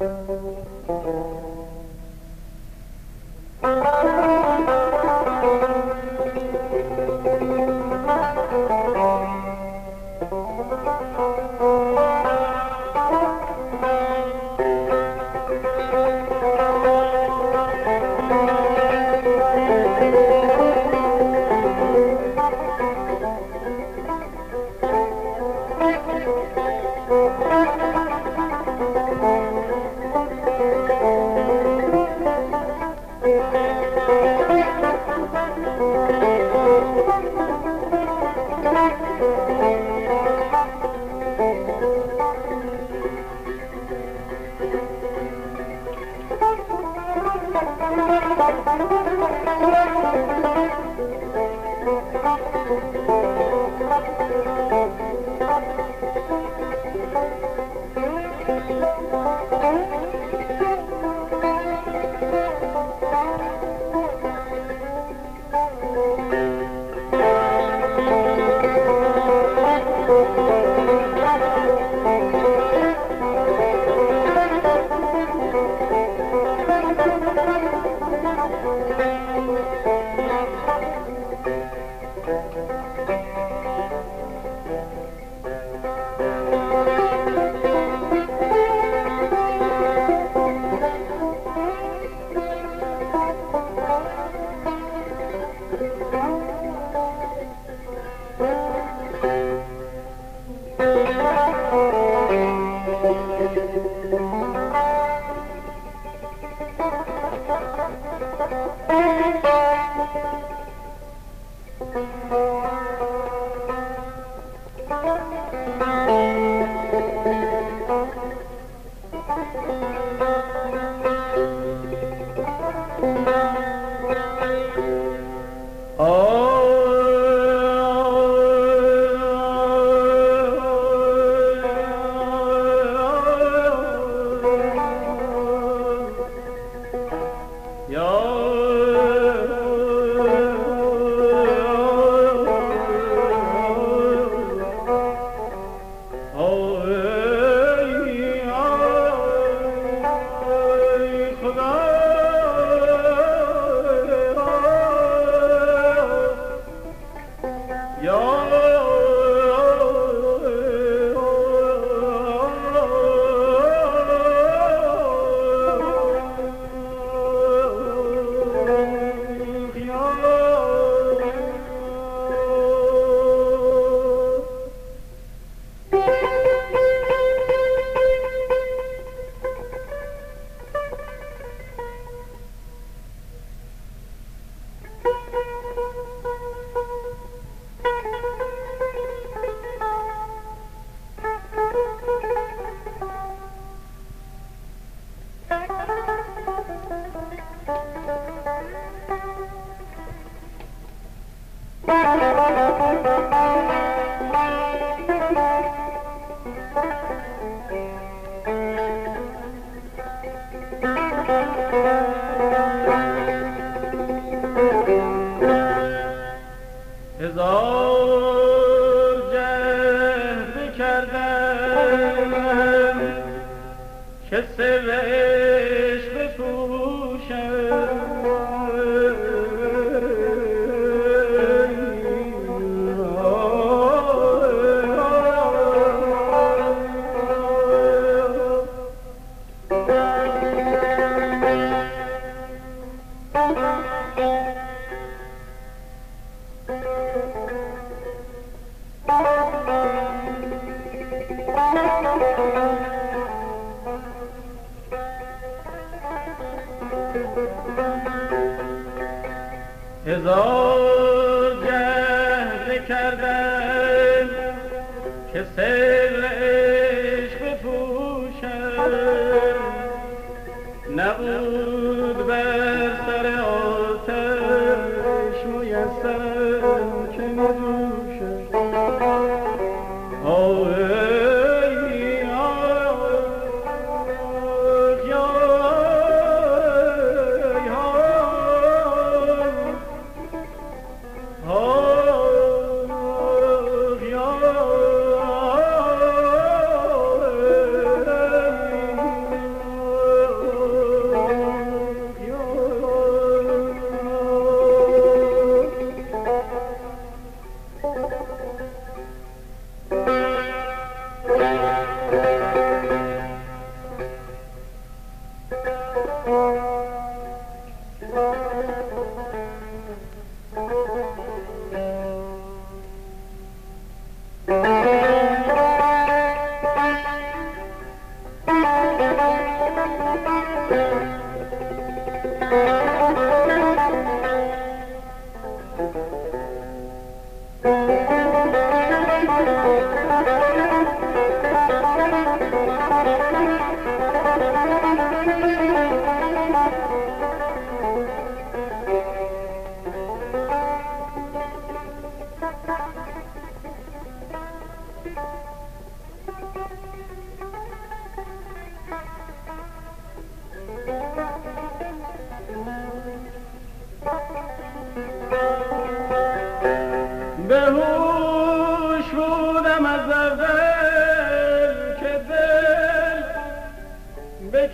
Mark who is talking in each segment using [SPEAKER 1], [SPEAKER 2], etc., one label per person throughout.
[SPEAKER 1] Thank you.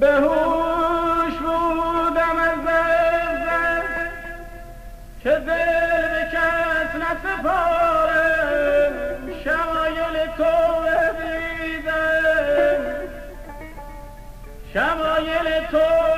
[SPEAKER 1] بهوش بودم از عزت که به کث نسپارم شمایل تو دیدم. شمایل تو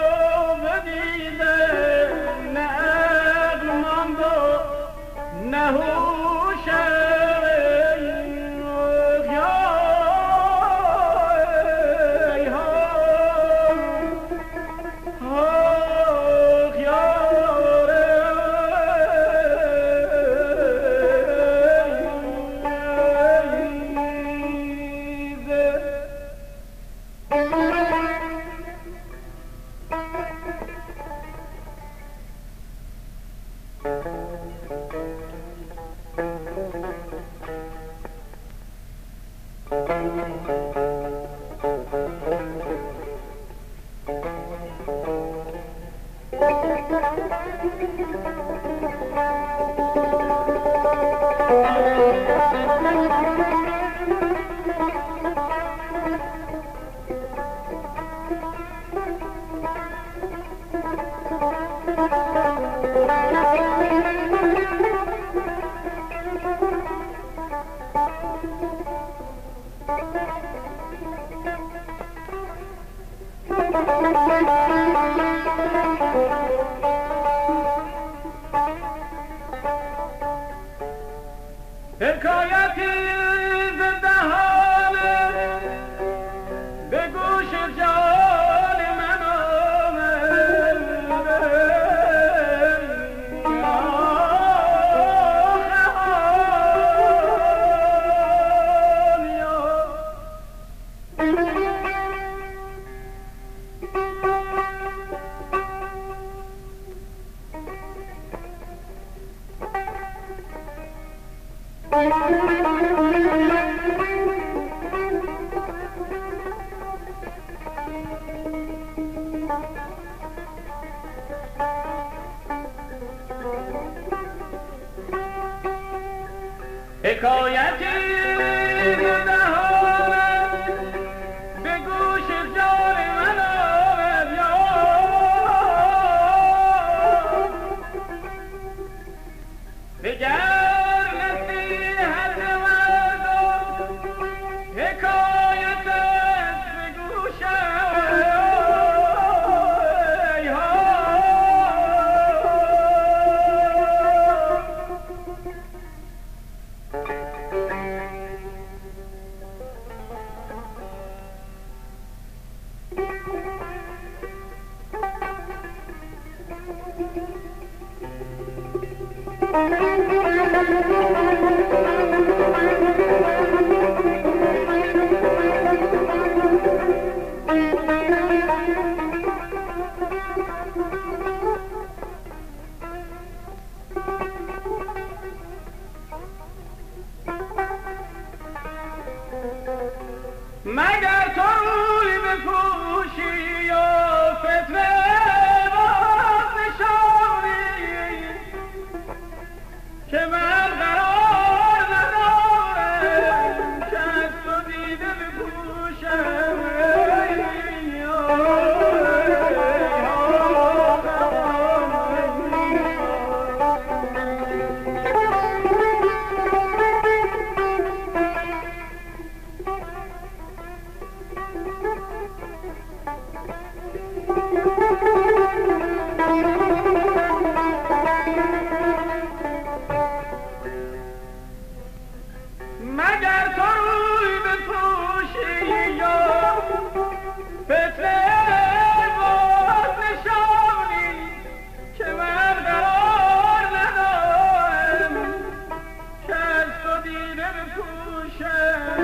[SPEAKER 1] بگوشم جا حکایت Thank you.
[SPEAKER 2] مدينة نفوشة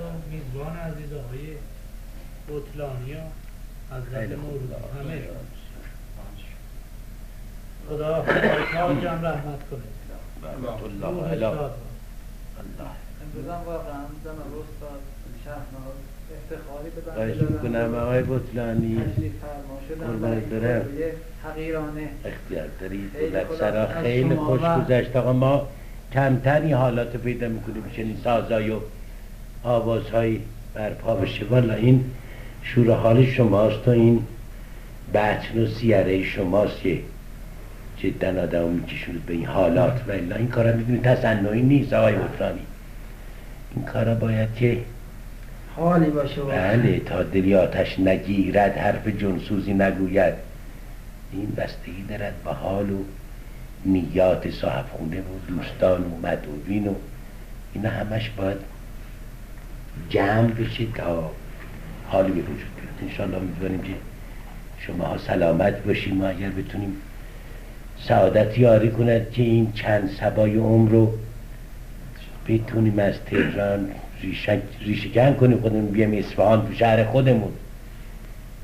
[SPEAKER 3] و میزبان عزیز آقای بطلانی و
[SPEAKER 2] خیلی
[SPEAKER 3] حضرت
[SPEAKER 2] خوب.
[SPEAKER 3] مورود همه. خدا تاجم رحمت کنه.
[SPEAKER 2] رحمت الله. الله.
[SPEAKER 4] امروز هم واقعا جناب استاد شهناز افتخاری به
[SPEAKER 2] خواهش می‌کنم. آقای بطلانی.
[SPEAKER 4] تشریف فرما شدن.
[SPEAKER 2] قربان
[SPEAKER 4] و این
[SPEAKER 2] برم.
[SPEAKER 4] حقیرانه.
[SPEAKER 2] اختیار دارید. سرا خیلی خوش
[SPEAKER 4] و-
[SPEAKER 2] گذشت. آقا ما کمتر این حالات پیدا می‌کنیم. چنین سازای و آوازهایی برپا بشه. والا این شور حال شماست و این بطن و سیره شماست که جدا آدم رو میکشونید به این حالات. و الا این کارا می‌دونید تصنعی نیست آقای بطرانی این کارا باید که
[SPEAKER 4] حالی باشه.
[SPEAKER 2] بله تا دلی آتش نگیرد حرف جنسوزی نگوید. این بستگی دارد به حال و نیات صاحب خونه و دوستان و مدعوین و اینا همش باید جمع بشه تا حالی به وجود بیاد. انشاءالله امیدواریم که شما ها سلامت باشیم و اگر بتونیم سعادت یاری کند که این چند سبای عمر رو بتونیم از تهران ریشه‌کن کنیم خودمون بیام اصفهان تو شهر خودمون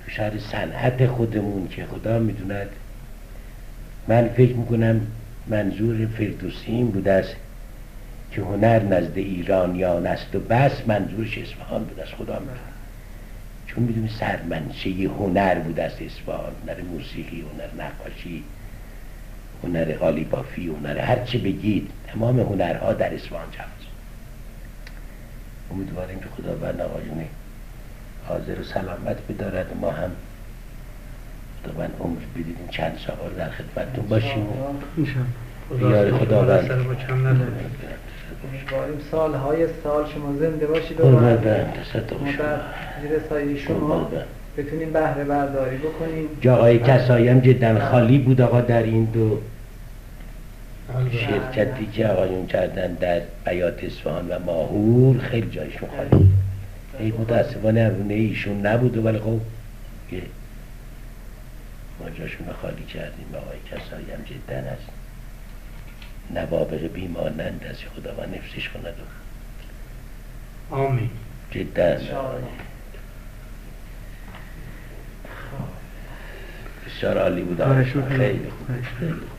[SPEAKER 2] تو شهر صنعت خودمون که خدا می‌دوند. من فکر می‌کنم منظور فردوسی این بوده است. که هنر نزد ایرانیان است و بس منظورش اصفهان بوده است خدا می‌دونه چون می‌دونی سرمنشه هنر بوده است اصفهان هنر موسیقی هنر نقاشی هنر قالی بافی هنر هر چه بگید تمام هنرها در اصفهان جمع. امیدواریم که خداوند آقایون حاضر و سلامت بدارد. ما هم خداوند عمر بدید این چند سال در خدمتتون باشیم. و بیار خداوند.
[SPEAKER 4] امیدواریم سالهای سال شما زنده باشید و زیر سایه شما. بتونیم بهره برداری بکنیم.
[SPEAKER 2] جاهای کسایی هم جدا خالی بود آقا در این دو شرکتی که آقایون کردن در بیات اصفهان و ماهور خیلی جایشون خالی بود. ای متاسفانه رونه ایشون نبود ولی خب ما جاشون رو خالی کردیم. و آقای کسایی هم جدا هست نوابق بیمانند از خداوند حفظش کند. و
[SPEAKER 3] آمین.
[SPEAKER 2] جدا. بسیار عالی بود. خیلی خوب. خیلی خوب.